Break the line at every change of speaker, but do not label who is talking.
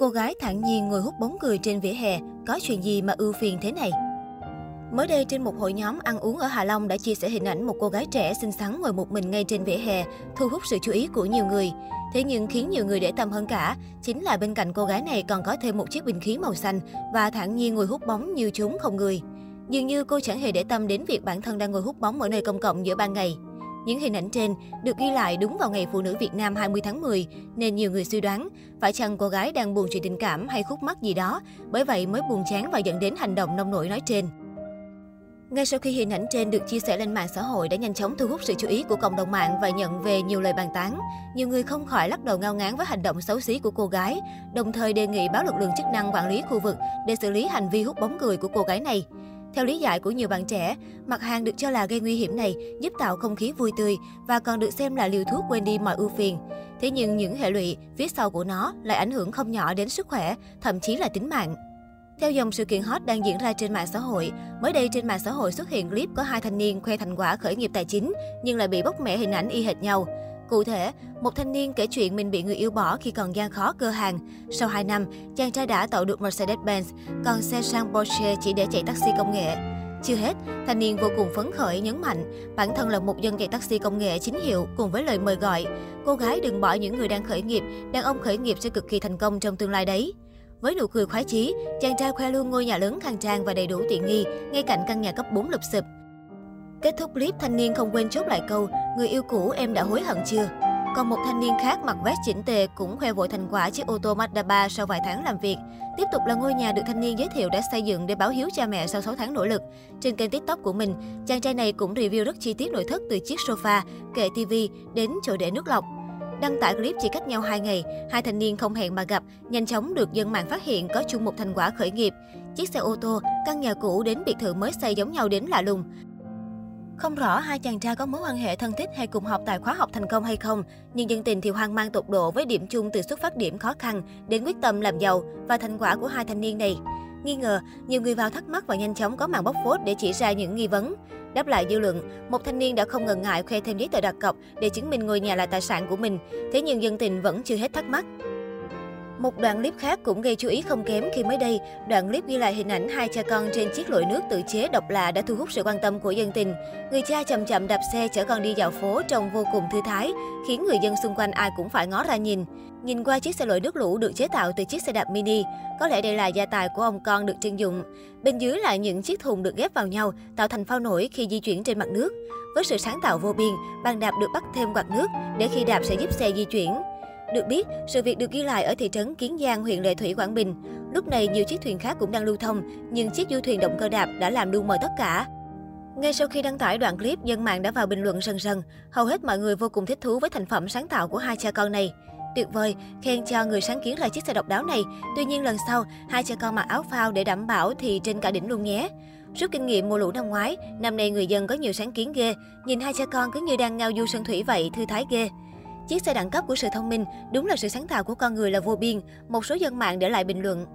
Cô gái thản nhiên ngồi hút bóng cười trên vỉa hè, có chuyện gì mà ưu phiền thế này? Mới đây trên một hội nhóm ăn uống ở Hà Long đã chia sẻ hình ảnh một cô gái trẻ xinh xắn ngồi một mình ngay trên vỉa hè, thu hút sự chú ý của nhiều người. Thế nhưng khiến nhiều người để tâm hơn cả, chính là bên cạnh cô gái này còn có thêm một chiếc bình khí màu xanh và thản nhiên ngồi hút bóng như chúng không người. Dường như cô chẳng hề để tâm đến việc bản thân đang ngồi hút bóng ở nơi công cộng giữa ban ngày. Những hình ảnh trên được ghi lại đúng vào ngày Phụ nữ Việt Nam 20 tháng 10, nên nhiều người suy đoán phải chăng cô gái đang buồn chuyện tình cảm hay khúc mắc gì đó, bởi vậy mới buồn chán và dẫn đến hành động nông nổi nói trên. Ngay sau khi hình ảnh trên được chia sẻ lên mạng xã hội đã nhanh chóng thu hút sự chú ý của cộng đồng mạng và nhận về nhiều lời bàn tán, nhiều người không khỏi lắc đầu ngao ngán với hành động xấu xí của cô gái, đồng thời đề nghị báo lực lượng chức năng quản lý khu vực để xử lý hành vi hút bóng cười của cô gái này. Theo lý giải của nhiều bạn trẻ, mặt hàng được cho là gây nguy hiểm này giúp tạo không khí vui tươi và còn được xem là liều thuốc quên đi mọi ưu phiền. Thế nhưng những hệ lụy phía sau của nó lại ảnh hưởng không nhỏ đến sức khỏe, thậm chí là tính mạng. Theo dòng sự kiện hot đang diễn ra trên mạng xã hội, mới đây trên mạng xã hội xuất hiện clip có hai thanh niên khoe thành quả khởi nghiệp tài chính nhưng lại bị bóc mẽ hình ảnh y hệt nhau. Cụ thể, một thanh niên kể chuyện mình bị người yêu bỏ khi còn gian khó cơ hàng. Sau 2 năm, chàng trai đã tậu được Mercedes-Benz, còn xe sang Porsche chỉ để chạy taxi công nghệ. Chưa hết, thanh niên vô cùng phấn khởi nhấn mạnh bản thân là một dân chạy taxi công nghệ chính hiệu cùng với lời mời gọi. Cô gái đừng bỏ những người đang khởi nghiệp, đàn ông khởi nghiệp sẽ cực kỳ thành công trong tương lai đấy. Với nụ cười khoái chí, chàng trai khoe luôn ngôi nhà lớn khang trang và đầy đủ tiện nghi ngay cạnh căn nhà cấp 4 lụp xụp. Kết thúc clip, thanh niên không quên chốt lại câu, người yêu cũ em đã hối hận chưa? Còn một thanh niên khác mặc vest chỉnh tề cũng khoe vội thành quả chiếc ô tô Mazda 3 sau vài tháng làm việc. Tiếp tục là ngôi nhà được thanh niên giới thiệu đã xây dựng để báo hiếu cha mẹ sau 6 tháng nỗ lực. Trên kênh TikTok của mình, chàng trai này cũng review rất chi tiết nội thất từ chiếc sofa, kệ tivi đến chỗ để nước lọc. Đăng tải clip chỉ cách nhau 2 ngày, hai thanh niên không hẹn mà gặp, nhanh chóng được dân mạng phát hiện có chung một thành quả khởi nghiệp. Chiếc xe ô tô, căn nhà cũ đến biệt thự mới xây giống nhau đến lạ lùng. Không rõ hai chàng trai có mối quan hệ thân thích hay cùng học tại khóa học thành công hay không, nhưng dân tình thì hoang mang tột độ với điểm chung từ xuất phát điểm khó khăn đến quyết tâm làm giàu và thành quả của hai thanh niên này. Nghi ngờ, nhiều người vào thắc mắc và nhanh chóng có màn bóc phốt để chỉ ra những nghi vấn. Đáp lại dư luận, một thanh niên đã không ngần ngại khoe thêm giấy tờ đặt cọc để chứng minh ngôi nhà là tài sản của mình. Thế nhưng dân tình vẫn chưa hết thắc mắc. Một đoạn clip khác cũng gây chú ý không kém khi mới đây, đoạn clip ghi lại hình ảnh hai cha con trên chiếc lội nước tự chế độc lạ đã thu hút sự quan tâm của dân tình. Người cha chậm chậm đạp xe chở con đi dạo phố trông vô cùng thư thái, khiến người dân xung quanh ai cũng phải ngó ra nhìn. Nhìn qua chiếc xe lội nước lũ được chế tạo từ chiếc xe đạp mini, có lẽ đây là gia tài của ông con được trưng dụng. Bên dưới là những chiếc thùng được ghép vào nhau, tạo thành phao nổi khi di chuyển trên mặt nước. Với sự sáng tạo vô biên, bàn đạp được bắt thêm quạt nước để khi đạp sẽ giúp xe di chuyển. Được biết, sự việc được ghi lại ở thị trấn Kiến Giang, huyện Lệ Thủy, Quảng Bình. Lúc này, nhiều chiếc thuyền khác cũng đang lưu thông, nhưng chiếc du thuyền động cơ đạp đã làm lu mờ tất cả. Ngay sau khi đăng tải đoạn clip, dân mạng đã vào bình luận rần rần. Hầu hết mọi người vô cùng thích thú với thành phẩm sáng tạo của hai cha con này. Tuyệt vời, khen cho người sáng kiến ra chiếc xe độc đáo này. Tuy nhiên lần sau, hai cha con mặc áo phao để đảm bảo thì trên cả đỉnh luôn nhé. Rút kinh nghiệm mùa lũ năm ngoái, năm nay người dân có nhiều sáng kiến ghê. Nhìn hai cha con cứ như đang ngao du sân thủy vậy, thư thái ghê. Chiếc xe đẳng cấp của sự thông minh đúng là sự sáng tạo của con người là vô biên, một số dân mạng để lại bình luận.